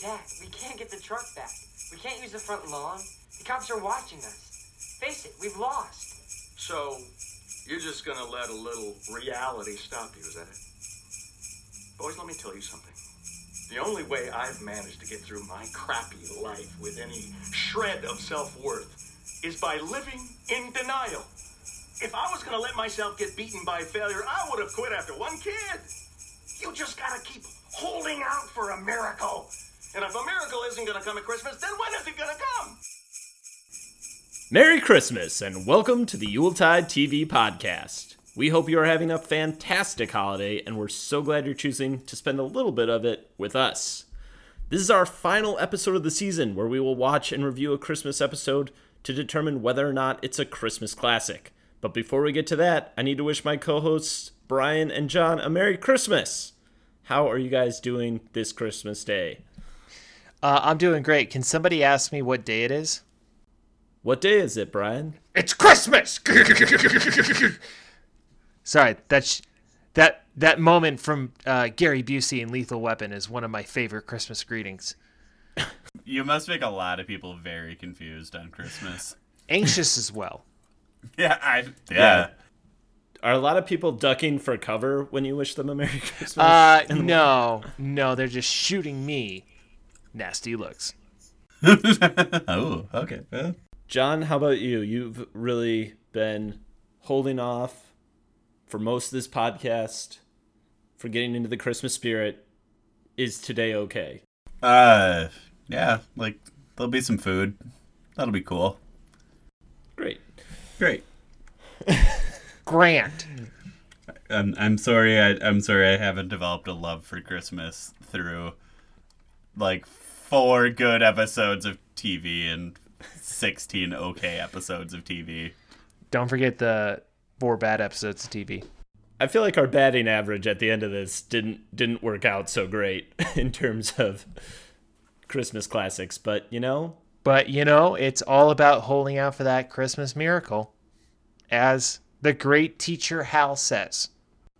Dad, we can't get the truck back. We can't use the front lawn. The cops are watching us. Face it, we've lost. So, you're just gonna let a little reality stop you, is that it? Boys, let me tell you something. The only way I've managed to get through my crappy life with any shred of self worth is by living in denial. If I was gonna let myself get beaten by failure, I would have quit after one kid. You just gotta keep holding out for a miracle. And if a miracle isn't gonna come at Christmas, then when is it gonna come? Merry Christmas and welcome to the Yuletide TV podcast. We hope you are having a fantastic holiday and we're so glad you're choosing to spend a little bit of it with us. This is our final episode of the season where we will watch and review a Christmas episode to determine whether or not it's a Christmas classic. But before we get to that, I need to wish my co hosts, Brian and John, a Merry Christmas. How are you guys doing this Christmas day? Uh, I'm doing great. Can somebody ask me what day it is? What day is it, Brian? It's Christmas. Sorry, that's that that moment from uh, Gary Busey in Lethal Weapon is one of my favorite Christmas greetings. You must make a lot of people very confused on Christmas. Anxious as well. Yeah, I yeah. Yeah. Are a lot of people ducking for cover when you wish them a Merry Christmas? Uh, no, no, they're just shooting me. Nasty looks. oh, okay. Yeah. John, how about you? You've really been holding off for most of this podcast for getting into the Christmas spirit. Is today okay? Uh, yeah, like there'll be some food. That'll be cool. Great. Great. Grant. I'm I'm sorry. I, I'm sorry. I haven't developed a love for Christmas through like four good episodes of TV and sixteen okay episodes of TV. Don't forget the four bad episodes of TV. I feel like our batting average at the end of this didn't didn't work out so great in terms of Christmas classics, but you know, But you know, it's all about holding out for that Christmas miracle, as the great teacher Hal says.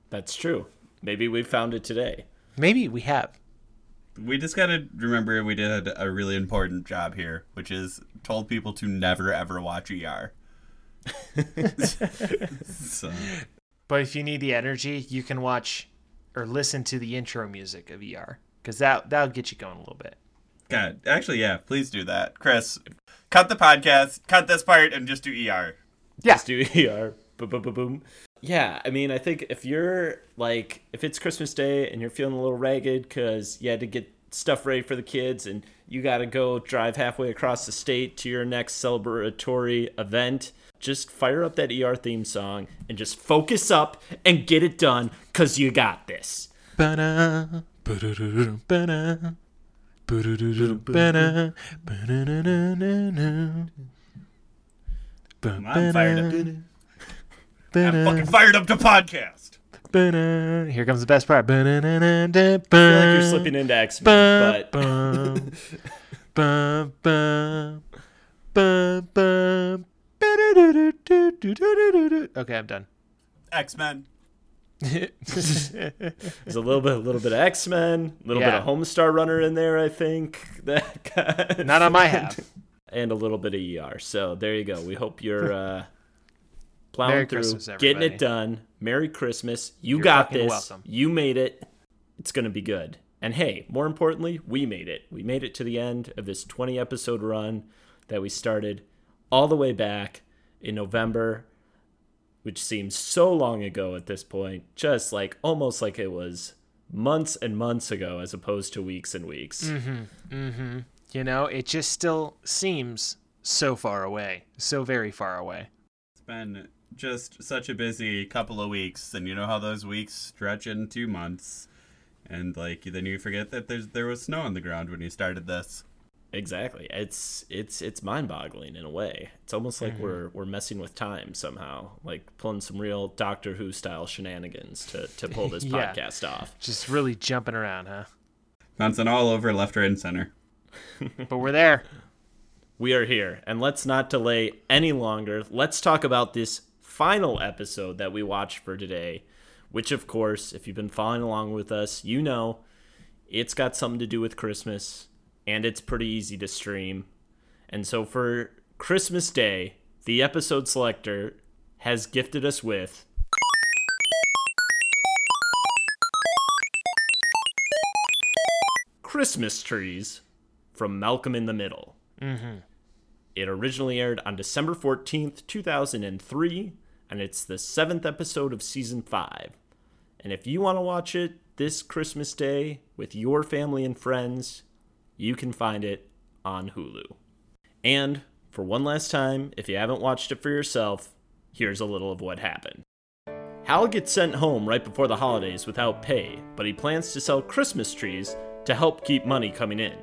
that's true. Maybe we found it today. Maybe we have. We just gotta remember we did a really important job here, which is told people to never ever watch ER. so, But if you need the energy, you can watch or listen to the intro music of ER because that that'll get you going a little bit. God, actually, yeah, please do that, Chris. Cut the podcast, cut this part, and just do ER. Yeah. Just do ER. Boom, boom, boom, boom. Yeah, I mean, I think if you're like, if it's Christmas Day and you're feeling a little ragged because you had to get stuff ready for the kids and you got to go drive halfway across the state to your next celebratory event, just fire up that ER theme song and just focus up and get it done because you got this. Ba-da, ba-da-da-da, ba-da. I'm fired up. I'm fucking fired up to podcast. ba-da. Here comes the best part. I feel like you're slipping into X Men, but. Okay, I'm done. X Men. there's a little bit, a little bit of X Men, a little bit of Homestar Runner in there, I think. That. Not on my half. and a little bit of ER. So there you go. We hope you're uh, plowing Merry through, Christmas, getting it done. Merry Christmas. You You're got this. welcome. You made it. It's gonna be good. And hey, more importantly, we made it. We made it to the end of this 20 episode run that we started all the way back in November, which seems so long ago at this point. Just like almost like it was months and months ago as opposed to weeks and weeks. Mm-hmm, mm-hmm. You know, it just still seems so far away, so very far away. It's been just such a busy couple of weeks, and you know how those weeks stretch into months, and like then you forget that there's there was snow on the ground when you started this. Exactly. It's it's it's mind-boggling in a way. It's almost Mm-hmm. like we're we're messing with time somehow, like pulling some real Doctor Who style shenanigans to to pull this Yeah. podcast off. Just really jumping around, huh? Bouncing all over left, right, and center. But we're there. We are here, and let's not delay any longer. Let's talk about this final episode that we watched for today, which of course, if you've been following along with us, you know it's got something to do with Christmas. and it's pretty easy to stream. And so for Christmas Day, the episode selector has gifted us with Christmas Trees from Malcolm in the Middle. Mm-hmm. It originally aired on December 14th, 2003, and it's the seventh episode of season five. And if you want to watch it this Christmas Day with your family and friends, you can find it on Hulu. And for one last time, if you haven't watched it for yourself, here's a little of what happened. Hal gets sent home right before the holidays without pay, but he plans to sell Christmas trees to help keep money coming in.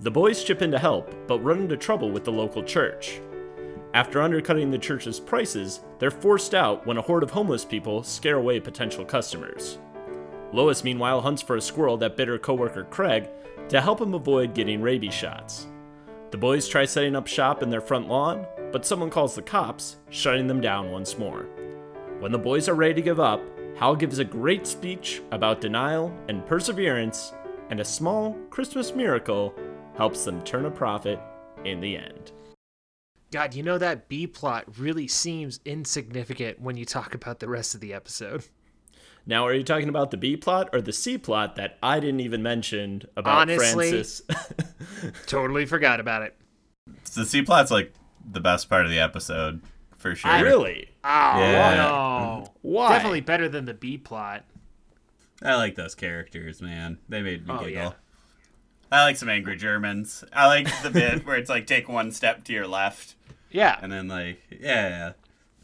The boys chip in to help, but run into trouble with the local church. After undercutting the church's prices, they're forced out when a horde of homeless people scare away potential customers. Lois, meanwhile, hunts for a squirrel that bit her coworker Craig to help him avoid getting rabies shots. The boys try setting up shop in their front lawn, but someone calls the cops, shutting them down once more. When the boys are ready to give up, Hal gives a great speech about denial and perseverance, and a small Christmas miracle helps them turn a profit in the end. God, you know that B plot really seems insignificant when you talk about the rest of the episode. Now, are you talking about the B plot or the C plot that I didn't even mention about Honestly, Francis? Totally forgot about it. The C plot's like the best part of the episode for sure. really? Oh Yeah. no! Why? Definitely better than the B plot. I like those characters, man. They made me Oh, giggle. yeah. I like some angry Germans. I like the bit where it's like take one step to your left, Yeah, and then like yeah,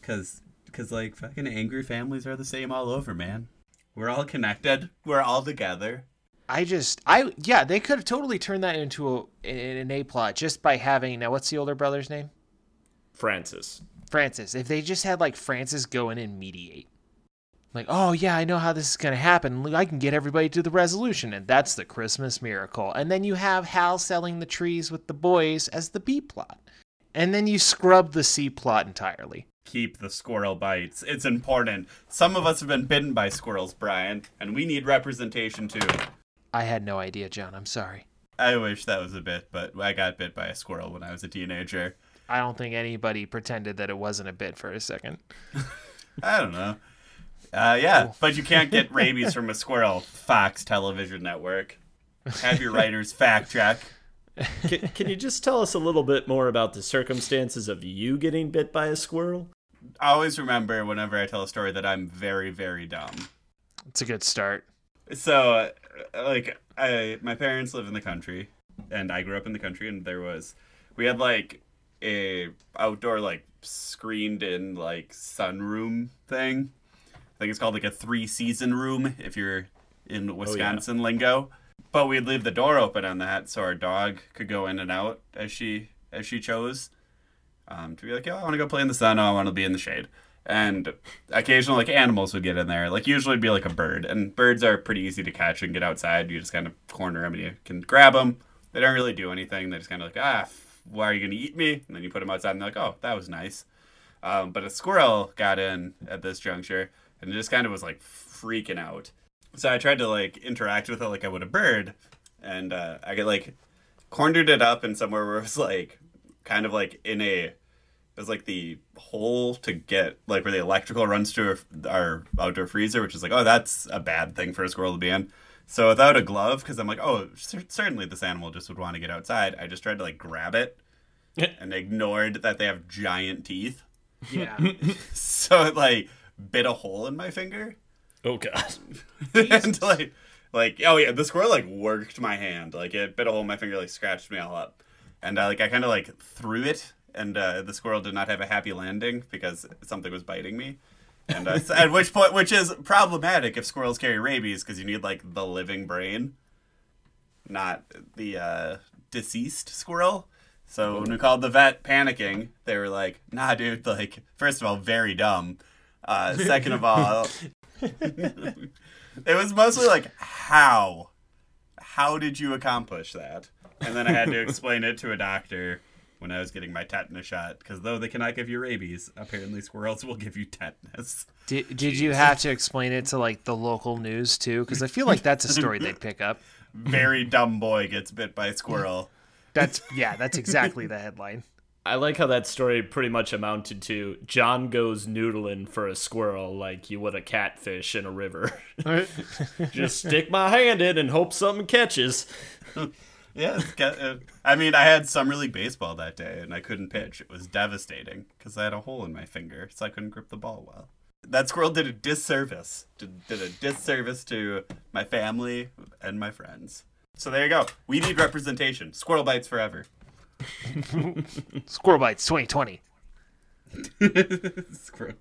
because because like fucking angry families are the same all over, man. We're all connected. We're all together. I just I yeah they could have totally turned that into a, an A plot just by having now what's the older brother's name? Francis. Francis. If they just had like Francis go in and mediate. Like, oh yeah, I know how this is gonna happen. I can get everybody to the resolution, and that's the Christmas miracle. And then you have Hal selling the trees with the boys as the B plot, and then you scrub the C plot entirely. Keep the squirrel bites. It's important. Some of us have been bitten by squirrels, Brian, and we need representation too. I had no idea, John. I'm sorry. I wish that was a bit, but I got bit by a squirrel when I was a teenager. I don't think anybody pretended that it wasn't a bit for a second. I don't know. Uh, yeah, but you can't get rabies from a squirrel. Fox Television Network. Have your writers fact check. Can, can you just tell us a little bit more about the circumstances of you getting bit by a squirrel? I always remember whenever I tell a story that I'm very, very dumb. It's a good start. So, uh, like, I my parents live in the country, and I grew up in the country, and there was we had like a outdoor like screened in like sunroom thing. I think it's called like a three season room if you're in Wisconsin lingo. But we'd leave the door open on that so our dog could go in and out as she as she chose. Um, to be like, oh, I want to go play in the sun. Oh, I want to be in the shade. And occasionally, like animals would get in there. Like usually, it'd be like a bird, and birds are pretty easy to catch and get outside. You just kind of corner them and you can grab them. They don't really do anything. They just kind of like, ah, why are you gonna eat me? And then you put them outside, and they're like, oh, that was nice. Um, but a squirrel got in at this juncture, and just kind of was like freaking out. So I tried to like interact with it like I would a bird, and uh, I get like cornered it up in somewhere where it was like kind of like in a it was like the hole to get like where the electrical runs to our, our outdoor freezer, which is like, oh, that's a bad thing for a squirrel to be in. So without a glove, because I'm like, oh, cer- certainly this animal just would want to get outside. I just tried to like grab it and ignored that they have giant teeth. Yeah. So it like bit a hole in my finger. Oh god. and like like oh yeah the squirrel like worked my hand. Like it bit a hole in my finger like scratched me all up. And uh, like i kind of like threw it and uh, the squirrel did not have a happy landing because something was biting me. And uh, at which point which is problematic if squirrels carry rabies because you need like the living brain not the uh, deceased squirrel. So when we called the vet panicking they were like nah dude like first of all very dumb uh, second of all it was mostly like how how did you accomplish that and then i had to explain it to a doctor when i was getting my tetanus shot because though they cannot give you rabies apparently squirrels will give you tetanus Did, did you have to explain it to like the local news too? Because I feel like that's a story they'd pick up. very dumb boy gets bit by squirrel. That's yeah, that's exactly the headline. I like how that story pretty much amounted to John goes noodling for a squirrel like you would a catfish in a river. Just stick my hand in and hope something catches. Yeah, it's got- uh, I mean, I had summer league baseball that day, and I couldn't pitch. It was devastating because I had a hole in my finger, so I couldn't grip the ball well. That squirrel did a disservice. Did, did a disservice to my family and my friends. So there you go. We need representation. Squirrel bites forever. Squirrel bites 2020. Squirrel.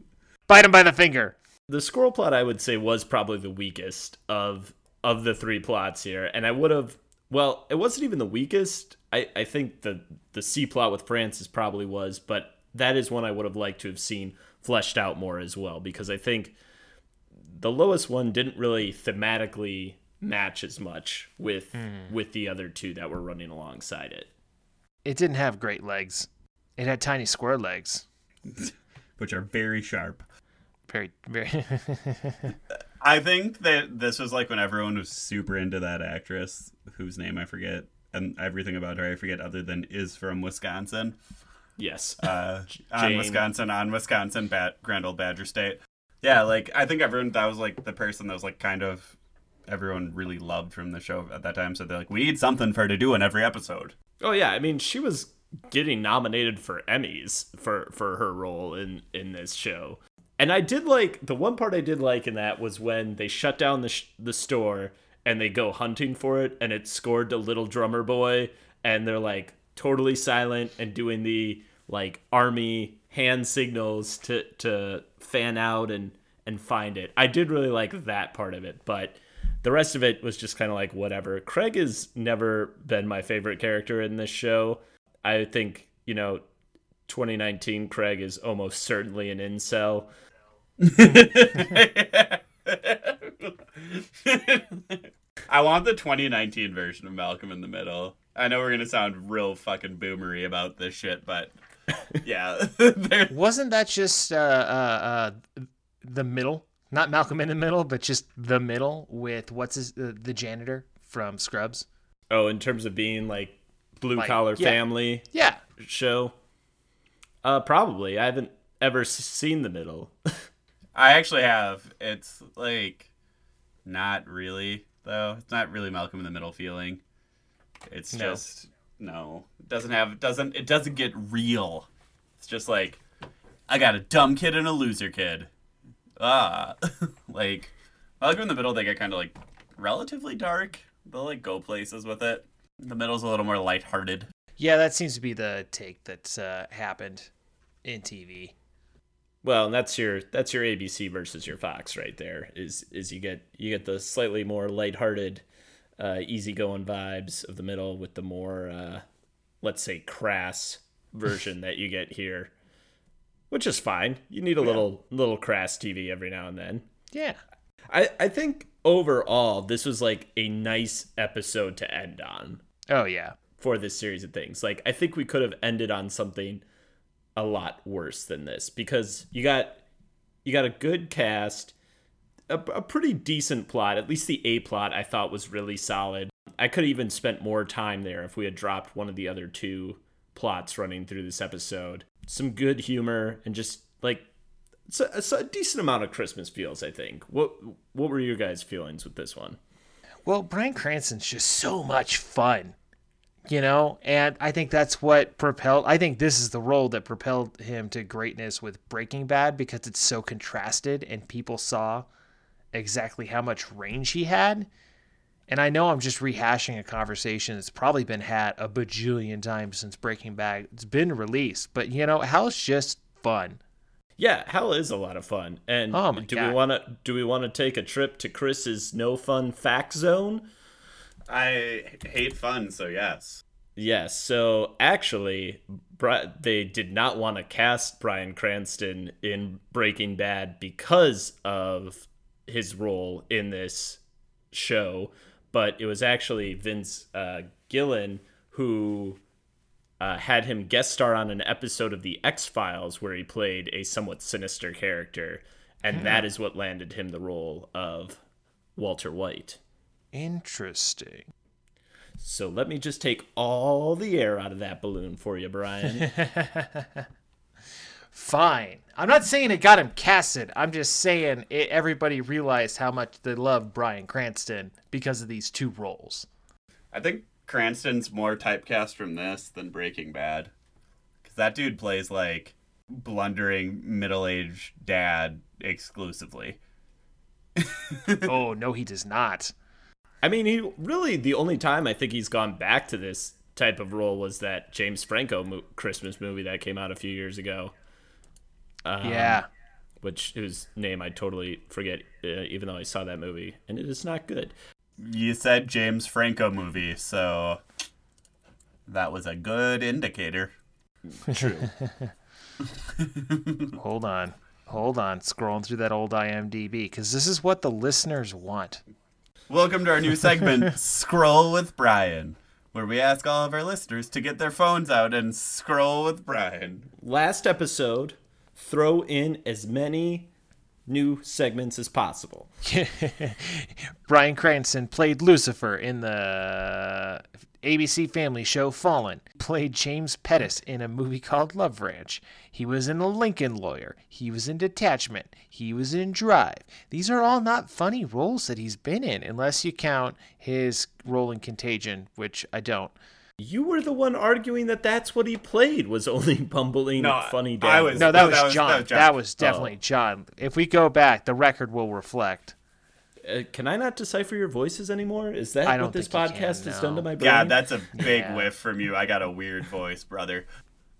Bite him by the finger. The squirrel plot I would say was probably the weakest of of the three plots here. And I would have well, it wasn't even the weakest. I, I think the the C plot with Francis probably was, but that is one I would have liked to have seen fleshed out more as well, because I think the Lois one didn't really thematically match as much with hmm. with the other two that were running alongside it. It didn't have great legs. It had tiny square legs. Which are very sharp. Very, very. I think that this was like when everyone was super into that actress whose name I forget, and everything about her I forget other than is from Wisconsin. Yes. uh, on Wisconsin, on Wisconsin, Bat, Grand Old Badger State. Yeah, like I think everyone that was like the person that was like kind of everyone really loved from the show at that time. So they're like, we need something for her to do in every episode. Oh yeah, I mean she was getting nominated for Emmys for for her role in in this show. And I did like the one part I did like in that was when they shut down the sh- the store and they go hunting for it and it scored to Little Drummer Boy and they're like totally silent and doing the like army hand signals to to fan out and and find it. I did really like that part of it, but the rest of it was just kind of like whatever. Craig has never been my favorite character in this show. I think, you know, 2019 Craig is almost certainly an incel. I want the 2019 version of Malcolm in the Middle. I know we're gonna sound real fucking boomery about this shit, but yeah, there- Wasn't that just uh, uh, uh, the middle? Not Malcolm in the Middle, but just the middle with what's his uh, the janitor from Scrubs. Oh, in terms of being like blue Like, collar yeah. family Yeah, show. Uh probably. I haven't ever s- seen the middle. I actually have. It's like not really though. It's not really Malcolm in the Middle feeling. It's No. just no. It doesn't have it doesn't it doesn't get real. It's just like I got a dumb kid and a loser kid. Ah, like Malcolm in the Middle they get kind of like relatively dark. They'll like go places with it. The middle's a little more lighthearted. yeah, that seems to be the take that's uh, happened in TV. Well, and that's your that's your ABC versus your Fox right there. Is is you get you get the slightly more lighthearted, uh, easygoing vibes of the middle with the more uh, let's say crass version that you get here, which is fine. You need a little little crass TV every now and then. Yeah, I I think overall this was like a nice episode to end on oh yeah, for this series of things. Like I think we could have ended on something a lot worse than this because you got you got a good cast, a, a pretty decent plot. At least the A plot I thought was really solid. I could have even spent more time there if we had dropped one of the other two plots running through this episode. Some good humor and just like it's a, a decent amount of Christmas feels. I think. What what were your guys' feelings with this one? Well, Bryan Cranston's just so much fun, you know, and I think that's what propelled. I think this is the role that propelled him to greatness with Breaking Bad because it's so contrasted and people saw exactly how much range he had. And I know I'm just rehashing a conversation that's probably been had a bajillion times since Breaking Bad it's been released, but you know, Hal's just fun. Yeah, Hal is a lot of fun. And Oh my do God. we want to do we want to take a trip to Chris's no fun fact zone? I hate fun, so yes. Yes. So actually, they did not want to cast Bryan Cranston in Breaking Bad because of his role in this show, but it was actually Vince uh, Gillen who uh, had him guest star on an episode of The X Files where he played a somewhat sinister character, and that is what landed him the role of Walter White. Interesting. So let me just take all the air out of that balloon for you, Brian. Fine. I'm not saying it got him casted. I'm just saying it, everybody realized how much they loved Bryan Cranston because of these two roles. I think Cranston's more typecast from this than Breaking Bad. Because that dude plays like blundering middle aged dad exclusively. oh, no, he does not. I mean, he really the only time I think he's gone back to this type of role was that James Franco mo- Christmas movie that came out a few years ago. Um, yeah. Which whose name I totally forget, uh, even though I saw that movie, and it is not good. You said James Franco movie, so that was a good indicator. True. Hold on. Hold on. Scrolling through that old IMDb because this is what the listeners want. Welcome to our new segment, Scroll with Brian, where we ask all of our listeners to get their phones out and scroll with Brian. Last episode, throw in as many new segments as possible. Bryan Cranston played Lucifer in the ABC family show Fallen. Played James Pettis in a movie called Love Ranch. He was in A Lincoln Lawyer. He was in Detachment. He was in Drive. These are all not funny roles that he's been in, unless you count his role in Contagion, which I don't. You were the one arguing that that's what he played was only bumbling No, funny dad. Was- No, that, No, was, that was- John. that was John. That was definitely John. If we go back, the record will reflect. Uh, can I not decipher your voices anymore? Is that I what this think you can, podcast has done to my brain? Yeah, that's a big Yeah. whiff from you. I got a weird voice, brother.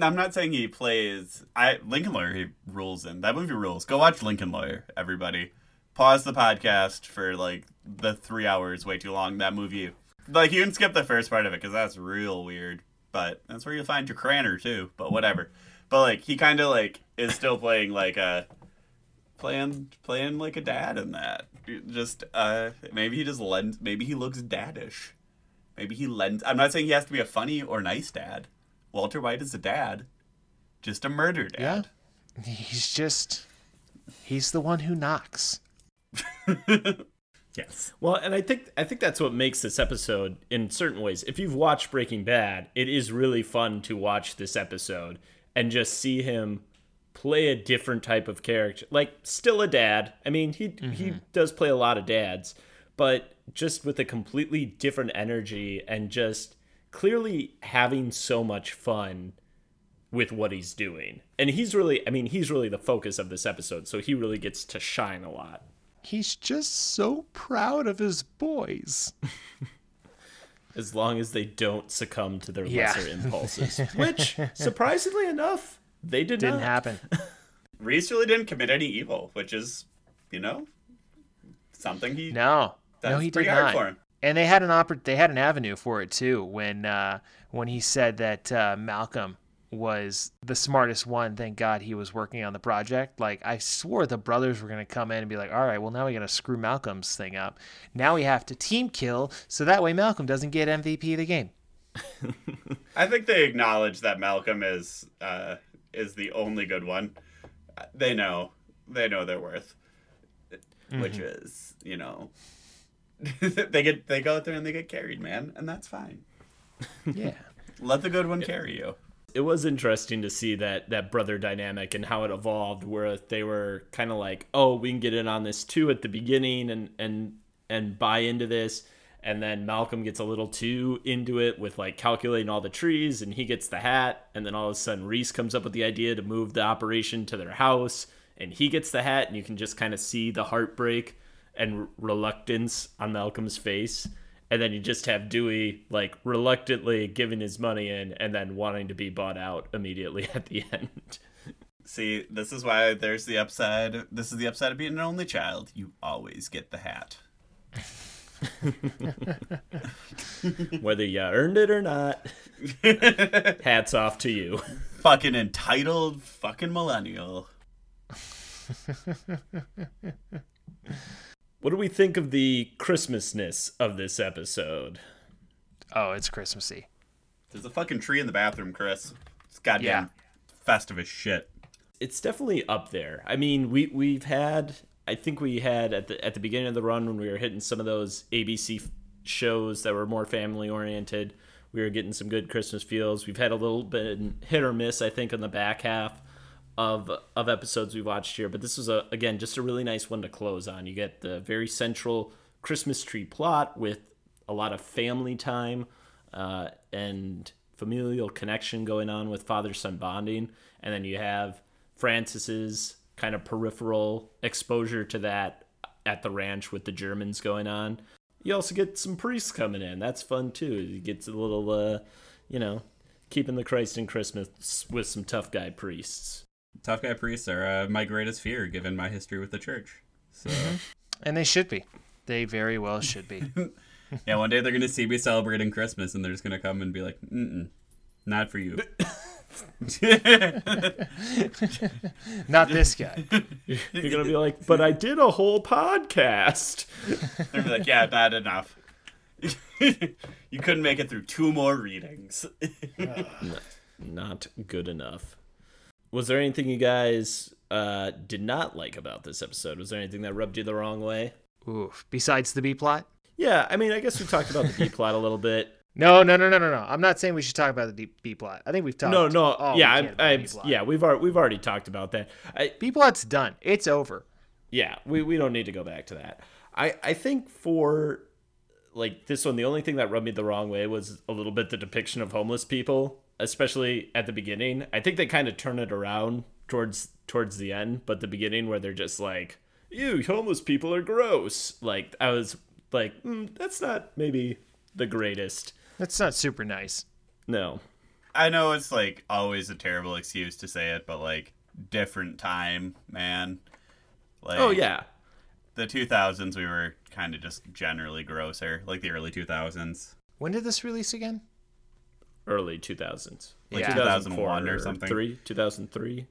I'm not saying he plays. I Lincoln Lawyer. He rules in that movie. Rules. Go watch Lincoln Lawyer, everybody. Pause the podcast for like the three hours. Way too long. That movie. Like you can skip the first part of it because that's real weird. But that's where you'll find your cranner too. But whatever. But like he kind of like is still playing like a playing playing like a dad in that. Just uh maybe he just lends. Maybe he looks daddish. Maybe he lends. I'm not saying he has to be a funny or nice dad. Walter White is a dad, just a murder dad. Yeah. He's just. He's the one who knocks. Yes. Well, and I think I think that's what makes this episode in certain ways. If you've watched Breaking Bad, it is really fun to watch this episode and just see him play a different type of character. Like still a dad. I mean, he he mm-hmm. does play a lot of dads, but just with a completely different energy and just clearly having so much fun with what he's doing. And he's really I mean, he's really the focus of this episode, so he really gets to shine a lot. He's just so proud of his boys. as long as they don't succumb to their Yeah. lesser impulses, which surprisingly enough, they did Didn't not. happen. Reese really didn't commit any evil, which is, you know, something he. No, no, he did not. for him. And they had an oppor- They had an avenue for it too. When uh, when he said that uh, Malcolm was the smartest one. Thank God he was working on the project. Like I swore the brothers were gonna come in and be like, "All right, well now we gotta screw Malcolm's thing up. Now we have to team kill so that way Malcolm doesn't get MVP of the game." I think they acknowledge that Malcolm is uh, is the only good one. They know they know their worth, which Mm-hmm. is you know they get they go out there and they get carried, man, and that's fine. Yeah. Let the good one carry you. It was interesting to see that that brother dynamic and how it evolved where they were kind of like oh we can get in on this too at the beginning and and and buy into this. And then malcolm gets a little too into it with like calculating all the trees and he gets the hat. And then all of a sudden reese comes up with the idea to move the operation to their house and he gets the hat and you can just kind of see the heartbreak and reluctance on malcolm's face and then you just have Dewey like reluctantly giving his money in and then wanting to be bought out immediately at the end. See, this is why there's the upside. This is the upside of being an only child. You always get the hat. Whether you earned it or not, hats off to you. Fucking entitled fucking millennial. What do we think of the Christmasness of this episode? Oh, it's Christmassy. There's a fucking tree in the bathroom, Chris. It's goddamn Yeah. festive as shit. It's definitely up there. I mean, we we've had I think we had at the at the beginning of the run when we were hitting some of those ABC f- shows that were more family oriented. We were getting some good Christmas feels. We've had a little bit hit or miss, I think, on the back half of of episodes we watched here. But this was a again just a really nice one to close on. You get the very central Christmas tree plot with a lot of family time uh, and familial connection going on with father son bonding, and then you have Francis's kind of peripheral exposure to that at the ranch with the Germans going on. You also get some priests coming in. That's fun too. You get a little, uh, you know, keeping the Christ in Christmas with some tough guy priests. Tough guy priests are uh, my greatest fear, given my history with the church. So And they should be. They very well should be. yeah, one day they're gonna see me celebrating Christmas, and they're just gonna come and be like, "Mm, not for you." Not this guy. You're gonna be like, but I did a whole podcast. They're like, "Yeah, not enough. you couldn't make it through two more readings." Not good enough. Was there anything you guys uh, did not like about this episode? Was there anything that rubbed you the wrong way? Oof. Besides the B plot? Yeah, I mean, I guess we talked about the B plot a little bit. No, no, no, no, no, no. I'm not saying we should talk about the B plot. I think we've talked. No, no, all yeah, I'm, I'm, yeah, we've already we've already talked about that. I, B plot's done. It's over. yeah, we, we don't need to go back to that. I I think for like this one, the only thing that rubbed me the wrong way was a little bit the depiction of homeless people, especially at the beginning. I think they kind of turn it around towards towards the end, but the beginning where they're just like, "Ew, homeless people are gross." Like I was like, mm, that's not maybe the greatest. That's not super nice. No. I know it's like always a terrible excuse to say it, but like different time, man. Like, Oh yeah. the 2000s we were kind of just generally grosser, like the early 2000s. When did this release again? Early 2000s. Like Yeah. 2001 or something. 3, 2003.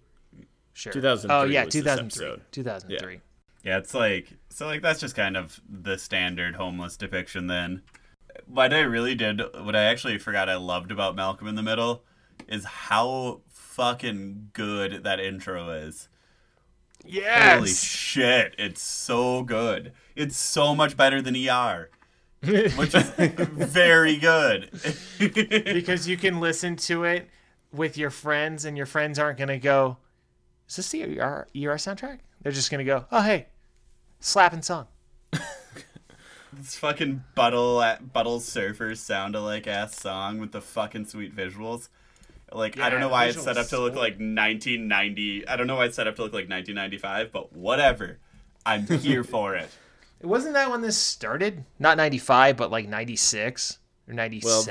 Sure. 2003 Oh yeah, was this 2003. episode. 2003. Yeah, it's like so like that's just kind of the standard homeless depiction then. What I really did what I actually forgot I loved about Malcolm in the Middle is how fucking good that intro is. Yes. Holy shit, it's so good. It's so much better than ER. Which is very good. because you can listen to it with your friends, and your friends aren't gonna go, "Is this the ER, ER soundtrack?" They're just gonna go, "Oh hey, slapping song." This fucking Butthole Butthole Surfers sound alike ass song with the fucking sweet visuals. Like I don't know why it's set up to look like 1990. I don't know why it's set up to look like 1995, but whatever. I'm here for it. Wasn't that when this started? Not 95, but like 96 or 97. Well,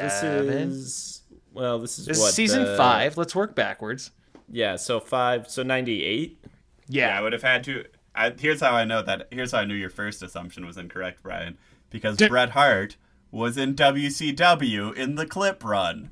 this is well, this is This what is season uh, five. Let's work backwards. Yeah, so 5, so 98. Yeah, I would have had to. I, here's how I know that. Here's how I knew your first assumption was incorrect, Brian. Because Bret Hart was in WCW in the clip run,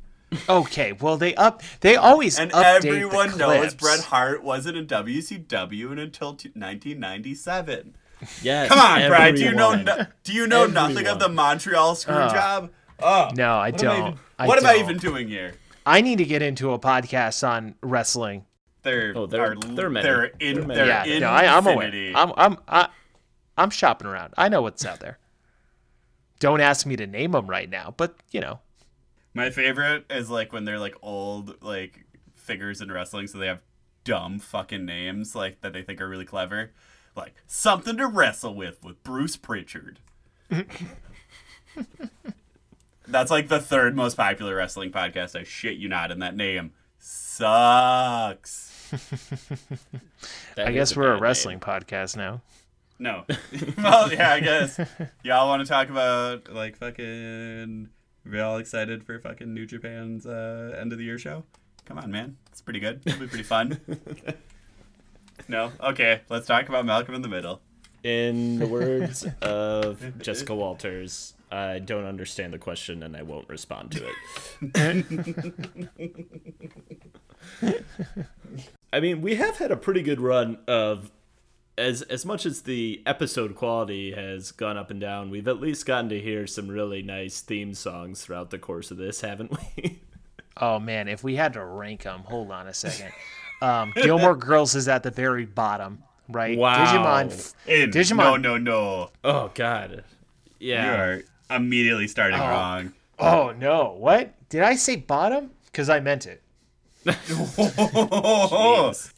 Okay. Well, they up. They always and update the everyone knows. Bret Hart wasn't in WCW until t- 1997. Yes. Come on, Brian. Do you know? No, do you know nothing of the Montreal screw Oh. job? Oh No, I what don't. even- I what am I don't. even doing here? I need to get into a podcast on wrestling. They're Oh, there- are, there are many. they're in There they're yeah. in No, I, I'm aware. I'm. I'm. I, I'm shopping around. I know what's out there. Don't ask me to name them right now, but you know. My favorite is like when they're like old like figures in wrestling, so they have dumb fucking names like that they think are really clever, like something to wrestle with with Bruce Prichard. That's like the third most popular wrestling podcast. I shit you not, and that name sucks. I is guess we're a bad wrestling podcast now. No. well, yeah, I guess. Y'all want to talk about like fucking? Are we all excited for fucking New Japan's uh, end of the year show? Come on, man. It's pretty good. It'll be pretty fun. No? Okay, let's talk about Malcolm in the Middle. In the words of Jessica Walters, I don't understand the question and I won't respond to it. I mean, we have had a pretty good run of as as much as the episode quality has gone up and down, we've at least gotten to hear some really nice theme songs throughout the course of this, haven't we? Oh man, if we had to rank them, hold on a second. Um, Gilmore Girls is at the very bottom right? Wow. Digimon. f- In. Digimon. No, no, no. Oh God. Yeah. You are immediately starting wrong. Oh no! What did I say? Bottom? Because I meant it.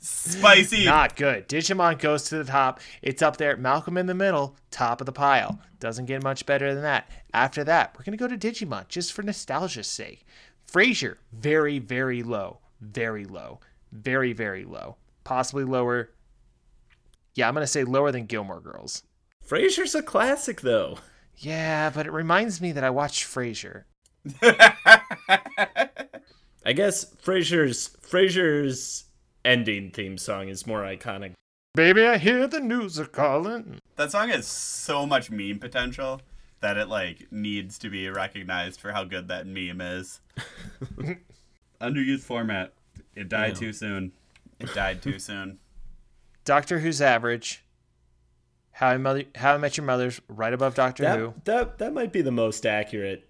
Spicy. Not good. Digimon goes to the top. It's up there. Malcolm in the middle, top of the pile. Doesn't get much better than that. After that, we're gonna go to Digimon just for nostalgia's sake. Frasier, very, very low. Very low. Very, very low. Possibly lower. Yeah, I'm gonna say lower than Gilmore Girls. Frasier's a classic though. Yeah, but it reminds me that I watched Frasier. I guess Frasier's Frasier's ending theme song is more iconic. Baby, I hear the news are calling. That song has so much meme potential that it like needs to be recognized for how good that meme is. Underused format. It died Yeah. too soon. It died too soon. Doctor Who's average. How I, Mother, How I Met Your Mother's right above Doctor Who. That that that might be the most accurate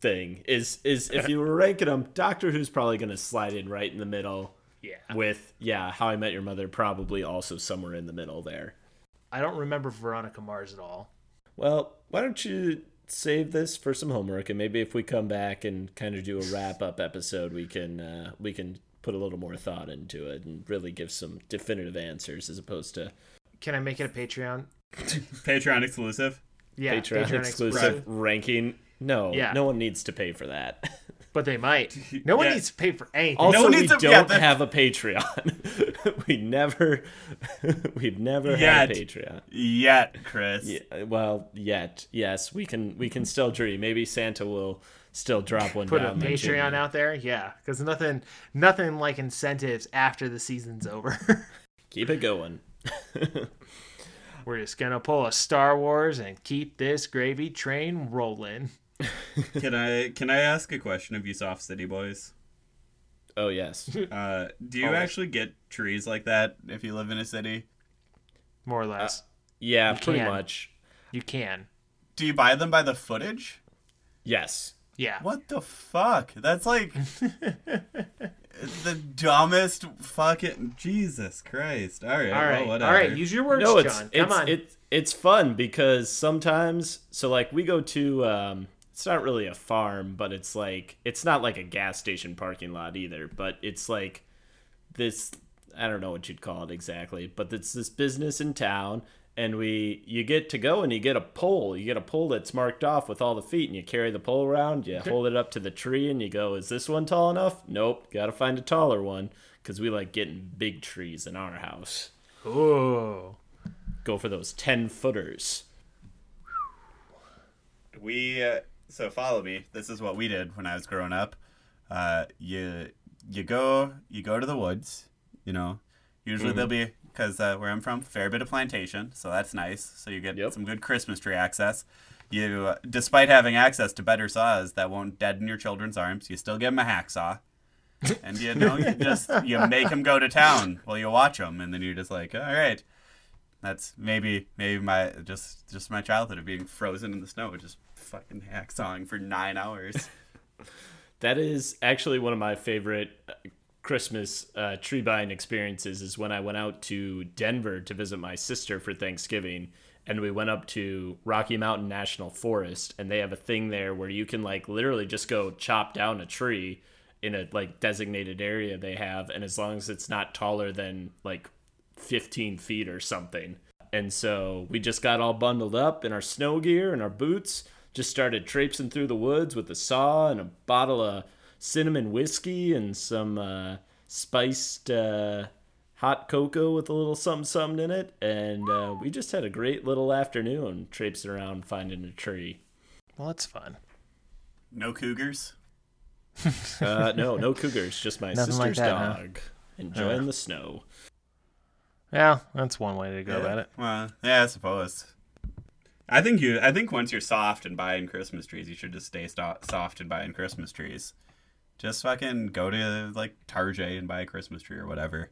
thing. Is is if you were ranking them, Doctor Who's probably going to slide in right in the middle. Yeah. With yeah, How I Met Your Mother probably also somewhere in the middle there. I don't remember Veronica Mars at all. Well, why don't you save this for some homework, and maybe if we come back and kind of do a wrap up episode, we can uh, we can put a little more thought into it and really give some definitive answers as opposed to Can I make it a Patreon? Patreon exclusive. Yeah, Patreon, exclusive ranking. No, Yeah. no one needs to pay for that. But they might. No one Yeah. needs to pay for anything. Also, one we to- don't yeah, have a Patreon. we never, we've never had a Patreon. Yet, Chris. Yeah, well, yet, yes, we can we can still dream. Maybe Santa will still drop one Put a down. the Patreon chimney. out there, yeah, because nothing, nothing like incentives after the season's over. Keep it going. We're just gonna pull a Star Wars and keep this gravy train rolling. Can I can I ask a question of you soft city boys? Oh yes. Uh, do you Always. actually get trees like that if you live in a city? More or less, Yeah, pretty can. much. you can. Do you buy them by the footage? Yes. Yeah. What the fuck? That's like the dumbest fucking Jesus Christ. All right, All right. well, whatever. right. Use your words, No, it's John. Come it's on. it's it's fun because sometimes so like we go to um it's not really a farm, but it's like it's not like a gas station parking lot either, but it's like this I don't know what you'd call it exactly, but it's this business in town and we you get to go and you get a pole. You get a pole that's marked off with all the feet and you carry the pole around, you hold it up to the tree and you go, "Is this one tall enough?" Nope, got to find a taller one cuz we like getting big trees in our house. Ooh. Go for those 10 footers. we uh, so follow me. This is what we did when I was growing up. Uh, you you go you go to the woods. You know, usually there'll be because uh, where I'm from, fair bit of plantation, so that's nice. So you get Yep. some good Christmas tree access. You, uh, despite having access to better saws that won't deaden your children's arms, you still give them a hacksaw. and you know, you just you make them go to town while you watch them, and then you're just like, all right, that's maybe maybe my just just my childhood of being frozen in the snow, just fucking hacksawing for nine hours. That is actually one of my favorite uh, Christmas uh, tree buying experiences is when I went out to Denver to visit my sister for Thanksgiving and we went up to Rocky Mountain National Forest and they have a thing there where you can like literally just go chop down a tree in a like designated area they have and as long as it's not taller than like 15 feet or something. And so we just got all bundled up in our snow gear and our boots, just started traipsing through the woods with a saw and a bottle of cinnamon whiskey and some uh, spiced uh, hot cocoa with a little something something in it. And uh, we just had a great little afternoon traipsing around finding a tree. Well, that's fun. No cougars. Uh, no, no cougars, just my Nothing like sister's that, huh? dog enjoying the snow. Yeah, that's one way to go about it. Well, yeah, I suppose. I think you. I think once you're soft and buying Christmas trees, you should just stay sto- soft and buying Christmas trees. Just fucking go to like Tarjay and buy a Christmas tree or whatever.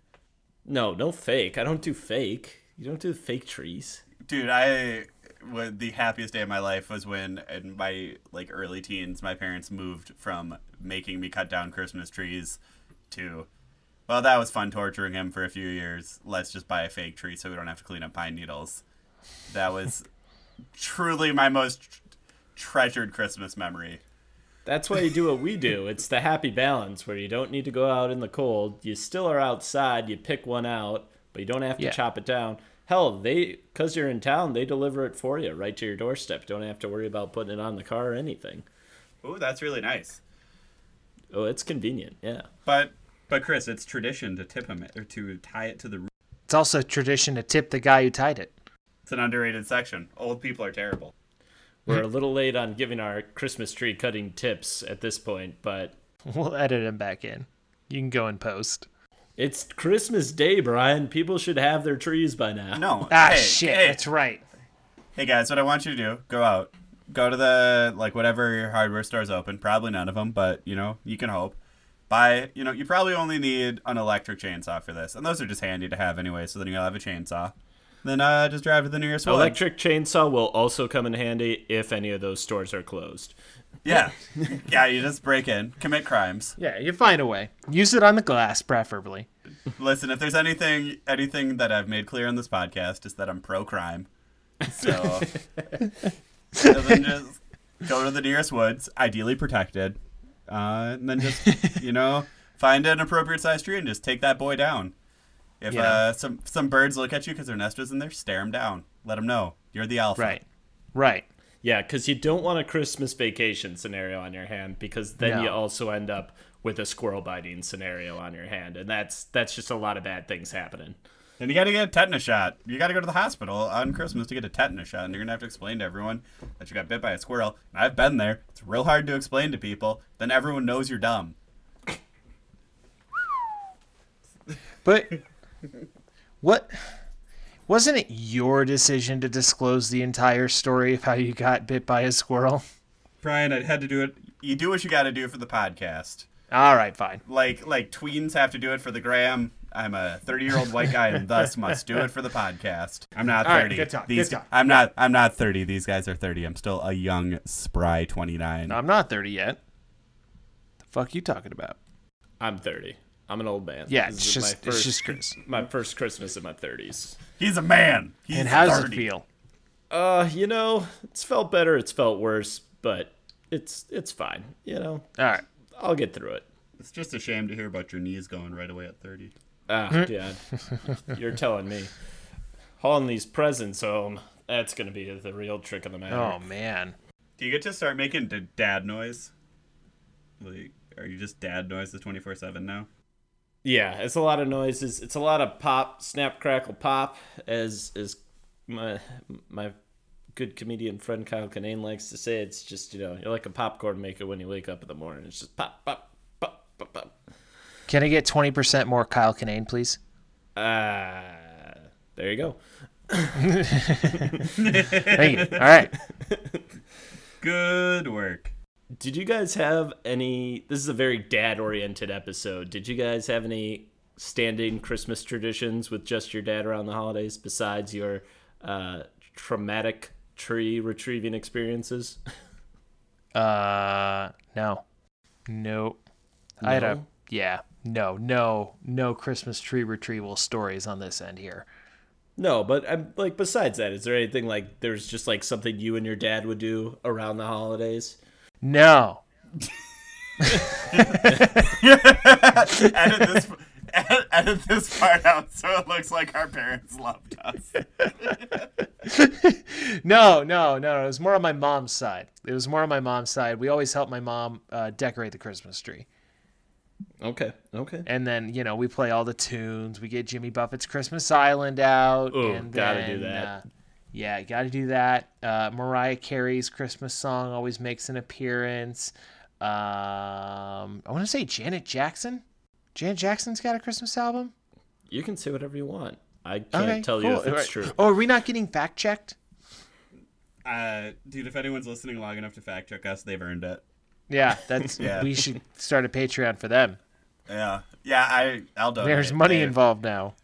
No, no fake. I don't do fake. You don't do fake trees. Dude, I what the happiest day of my life was when in my like early teens, my parents moved from making me cut down Christmas trees to well, that was fun torturing him for a few years. Let's just buy a fake tree so we don't have to clean up pine needles. That was truly my most tr- treasured Christmas memory. That's why you do what we do. It's the happy balance where you don't need to go out in the cold. You still are outside. You pick one out, but you don't have to Yeah. chop it down. Hell, they because you're in town, they deliver it for you right to your doorstep. Don't have to worry about putting it on the car or anything. Ooh, that's really nice. Oh, it's convenient. Yeah. But but Chris, it's tradition to tip him or to tie it to the roof. It's also tradition to tip the guy who tied it. It's an underrated section. Old people are terrible. We're a little late on giving our Christmas tree cutting tips at this point, but We'll edit them back in. You can go and post. it's Christmas Day, Brian. People should have their trees by now. No. Ah, hey, shit. hey, That's right. Hey guys, what I want you to do, go out. Go to the like whatever your hardware store's open. Probably none of them, but you know, you can hope. Buy, you know, you probably only need an electric chainsaw for this. And those are just handy to have anyway, so then you'll have a chainsaw. Then uh just drive to the nearest one. Electric chainsaw will also come in handy if any of those stores are closed. Yeah. yeah, you just break in, commit crimes. Yeah, you find a way. Use it on the glass, preferably. Listen, if there's anything anything that I've made clear on this podcast is that I'm pro crime. So, so then just go to the nearest woods, ideally protected, uh, and then just you know find an appropriate sized tree and just take that boy down. If Yeah. uh, some some birds look at you because their nest was in there, stare them down. Let them know you're the alpha. Right. Right. Yeah, because you don't want a Christmas vacation scenario on your hand because then No. you also end up with a squirrel biting scenario on your hand, and that's that's just a lot of bad things happening. And you got to get a tetanus shot. You got to go to the hospital on Christmas to get a tetanus shot, and you're gonna have to explain to everyone that you got bit by a squirrel. And I've been there. It's real hard to explain to people. Then everyone knows you're dumb. But what wasn't it your decision to disclose the entire story of how you got bit by a squirrel? Brian, I had to do it. You do what you got to do for the podcast. All right, fine. Like like tweens have to do it for the gram. I'm a 30 year old white guy and thus must do it for the podcast. I'm not 30. All right, good talk, These, good talk. I'm not. I'm not 30. These guys are 30. I'm still a young, spry 29. I'm not 30 yet. The fuck you talking about? I'm 30. I'm an old man. Yeah, This it's just my it's first, just Chris. my first Christmas in my 30s. He's a man. He's And how does it feel? Uh, you know, it's felt better, it's felt worse, but it's it's fine. You know, All right. I'll get through it. It's just a shame to hear about your knees going right away at 30. Ah, yeah. You're telling me. Hauling these presents home, that's gonna be the real trick of the matter. Oh man. Do you get to start making d- dad noise? Like, are you just dad noises 24 7 now? Yeah, it's a lot of noises. It's a lot of pop, snap, crackle, pop, as as my my good comedian friend Kyle Kinane likes to say. It's just you know you're like a popcorn maker when you wake up in the morning. It's just pop, pop, pop, pop, pop. Can I get 20% more Kyle Kinane, please? Ah, there you go. Thank you. All right. Good work. Did you guys have any? This is a very dad-oriented episode. Did you guys have any standing Christmas traditions with just your dad around the holidays besides your uh, traumatic tree retrieving experiences? Uh, no. Nope. I had a yeah. No, no, no Christmas tree retrieval stories on this end here. No, but I'm like besides that, is there anything like there's just like something you and your dad would do around the holidays? No. edit this. Edit, edit this part out so it looks like our parents loved us. No, no, no. It was more on my mom's side. It was more on my mom's side. We always help my mom uh, decorate the Christmas tree. Okay, okay. And then, you know, we play all the tunes. We get Jimmy Buffett's Christmas Island out. Ooh, and gotta do that. Uh, yeah, gotta do that. Uh, Mariah Carey's Christmas song always makes an appearance. Um, I want to say Janet Jackson. Janet Jackson's got a Christmas album. You can say whatever you want. I can't Okay, tell you cool. if it's Alright. true. Oh, are we not getting fact checked? Uh, dude, if anyone's listening long enough to fact check us, they've earned it. Yeah, that's. Yeah. We should start a Patreon for them. Yeah, yeah. I I'll donate. There's money They- involved now.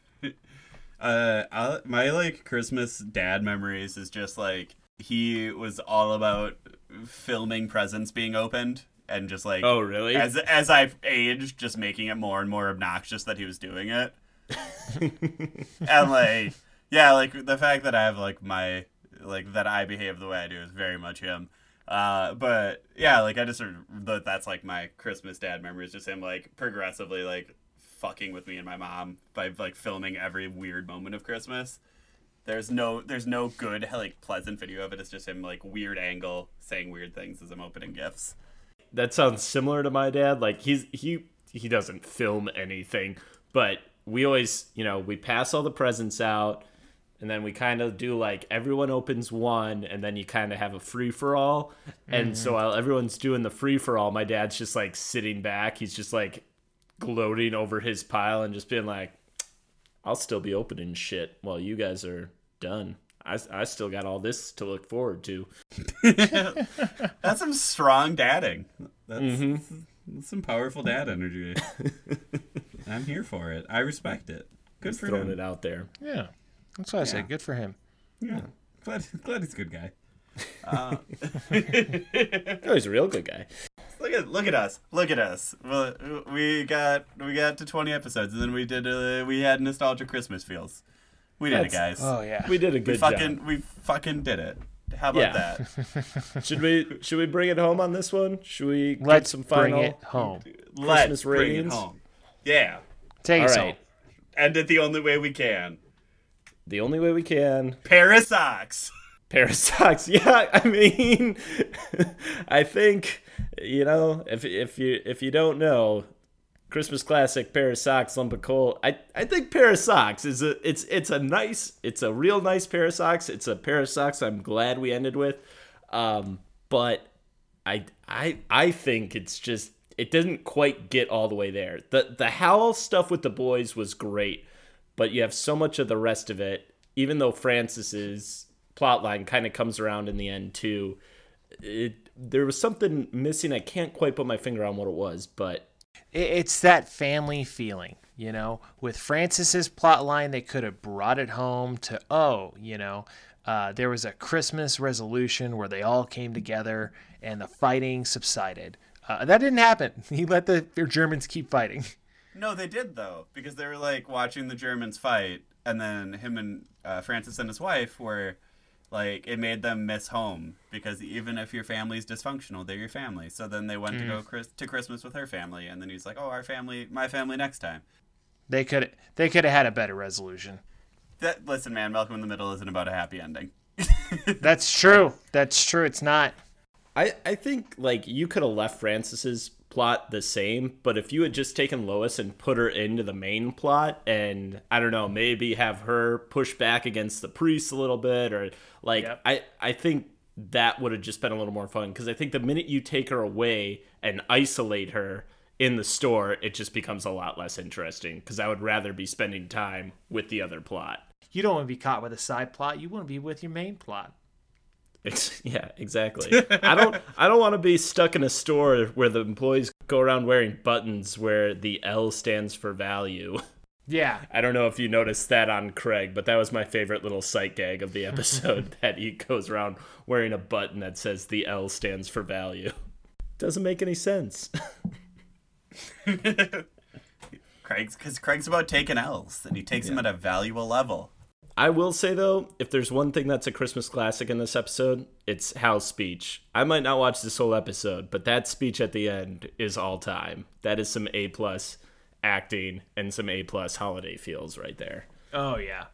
Uh, I, my like Christmas dad memories is just like he was all about filming presents being opened and just like Oh, really? as as I've aged, just making it more and more obnoxious that he was doing it. and like yeah, like the fact that I have like my like that I behave the way I do is very much him. Uh, but yeah, like I just sort of that that's like my Christmas dad memories, just him like progressively like fucking with me and my mom by like filming every weird moment of Christmas. There's no there's no good like pleasant video of it. It's just him like weird angle saying weird things as I'm opening gifts. that sounds similar to my dad. Like he's he he doesn't film anything, but we always, you know, we pass all the presents out and then we kind of do like everyone opens one and then you kind of have a free for all. And so mm-hmm. while everyone's doing the free for all, my dad's just like sitting back. He's just like gloating over his pile and just being like I'll still be opening shit while you guys are done. I, I still got all this to look forward to. That's some strong dadding. That's, Mm-hmm. that's some powerful dad energy. I'm here for it. I respect it. Good for Throwing him. it out there. Yeah, that's what I said. Good for him. Yeah, glad glad he's a good guy. Oh, he's a real good guy. Look at look at us. Look at us. Well, we got we got to 20 episodes, and then we did uh, we had nostalgia Christmas feels. We did That's- it, guys. Oh yeah. We did a we good fucking job. we fucking did it. How about Yeah. that? Should we should we bring it home on this one? Should we get Let's some bring final? it home. Let's Christmas bring it home. Yeah, Take All us right. home. end it the only way we can. The only way we can. Pair of socks. Pair of socks. Yeah, I mean, I think you know if if you if you don't know, Christmas classic pair of socks, lump of coal. I I think pair of socks is a it's it's a nice it's a real nice pair of socks. It's a pair of socks I'm glad we ended with, um, but I I I think it's just it didn't quite get all the way there. The the Hal stuff with the boys was great, but you have so much of the rest of it. Even though Francis's plotline kind of comes around in the end too, it there was something missing. I can't quite put my finger on what it was, but It's that family feeling, you know. With Francis's plot line, they could have brought it home to oh, you know, uh, there was a Christmas resolution where they all came together and the fighting subsided. Uh, that didn't happen. He let the, the Germans keep fighting. No, they did though, because they were like watching the Germans fight, and then him and uh, Francis and his wife were like it made them miss home because even if your family's dysfunctional, they're your family. So then they went to go mm. Chris- to Christmas with her family, and then he's like, "Oh, our family, my family next time." They could they could have had a better resolution. That listen, man, Malcolm in the Middle isn't about a happy ending. That's true. That's true. It's not. I I think like you could have left Francis's plot the same, but if you had just taken Lois and put her into the main plot and I don't know, maybe have her push back against the priest a little bit or like Yep. I I think that would have just been a little more fun because I think the minute you take her away and isolate her in the store, it just becomes a lot less interesting because I would rather be spending time with the other plot. You don't want to be caught with a side plot. You want to be with your main plot. Yeah, exactly. I don't I don't want to be stuck in a store where the employees go around wearing buttons where the L stands for value. Yeah. I don't know if you noticed that on Craig, but that was my favorite little sight gag of the episode that he goes around wearing a button that says the L stands for value. Doesn't make any sense. Craig's because Craig's about taking L's, and he takes them at a valuable level. I will say though, if there's one thing that's a Christmas classic in this episode, it's Hal's speech. I might not watch this whole episode, but that speech at the end is all time. That is some A plus acting and some A plus holiday feels right there. Oh yeah.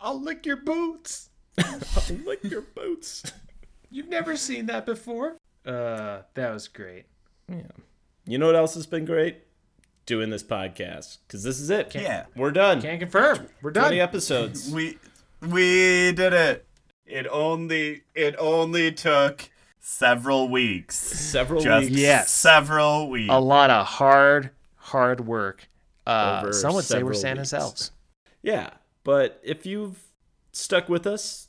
I'll lick your boots. I'll lick your boots. You've never seen that before. Uh, that was great. Yeah. You know what else has been great? Doing this podcast because this is it. Yeah. we're done. Can't confirm. We're done. Twenty episodes. We we did it. It only it only took several weeks. Several Just weeks. Yes. several weeks. A lot of hard, hard work. Uh, Over some would say we're Santa's weeks. elves. Yeah, but if you've stuck with us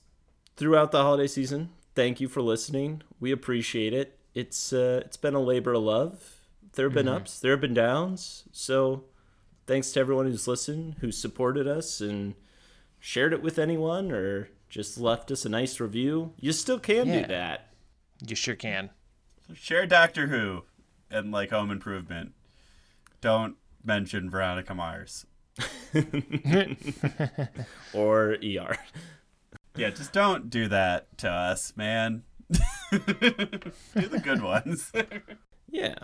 throughout the holiday season, thank you for listening. We appreciate it. It's uh, it's been a labor of love. There have been ups, there have been downs. So, thanks to everyone who's listened, who supported us and shared it with anyone, or just left us a nice review. You still can Yeah. do that. You sure can. Share Doctor Who and like Home Improvement. Don't mention Veronica Mars. or ER. Yeah, just don't do that to us, man. do the good ones. Yeah.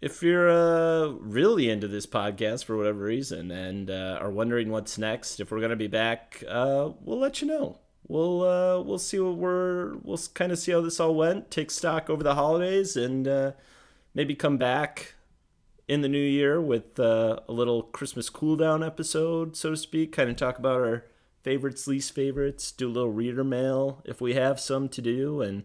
If you're uh, really into this podcast for whatever reason and uh, are wondering what's next, if we're gonna be back, uh, we'll let you know. We'll uh, we'll see what we're we'll kind of see how this all went. Take stock over the holidays and uh, maybe come back in the new year with uh, a little Christmas cool down episode, so to speak. Kind of talk about our favorites, least favorites. Do a little reader mail if we have some to do, and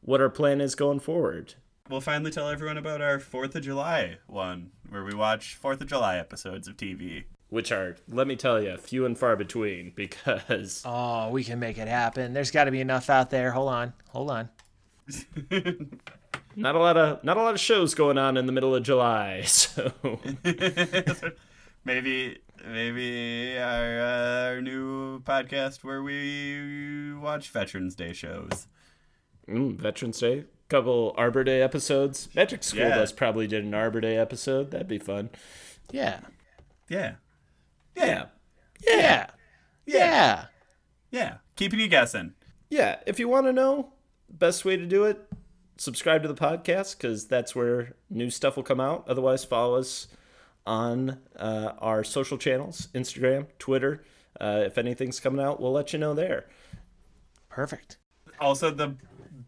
what our plan is going forward. We'll finally tell everyone about our 4th of July one, where we watch 4th of July episodes of TV. which are, let me tell you, few and far between because Oh, we can make it happen. There's got to be enough out there. Hold on. Hold on. not a lot of not a lot of shows going on in the middle of July. So maybe maybe our, uh, our new podcast where we watch Veterans Day shows. mm, Veterans Day, couple Arbor Day episodes. Magic School Yeah. does probably did an Arbor Day episode. That'd be fun. Yeah. Yeah. Yeah. Yeah. Yeah. Yeah. Keeping you guessing. Yeah, if you want to know best way to do it, subscribe to the podcast because that's where new stuff will come out. Otherwise, follow us on uh, our social channels: Instagram, Twitter. Uh, if anything's coming out, we'll let you know there. Perfect. Also, the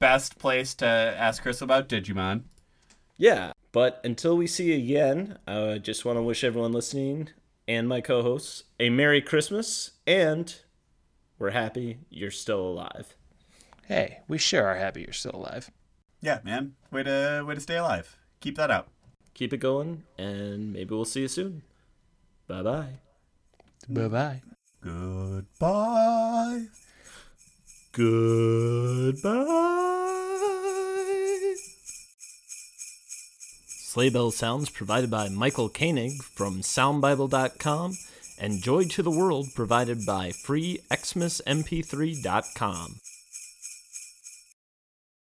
best place to ask Chris about Digimon. Yeah, but until we see you again, I just want to wish everyone listening and my co-hosts a Merry Christmas, and we're happy you're still alive. Hey, we sure are happy you're still alive. Yeah, man. Way to way to stay alive. Keep that up. Keep it going, and maybe we'll see you soon. Bye bye. Bye bye. Goodbye. Goodbye. Sleigh Bell Sounds provided by Michael Koenig from SoundBible.com and Joy to the World provided by FreeXmasMP3.com.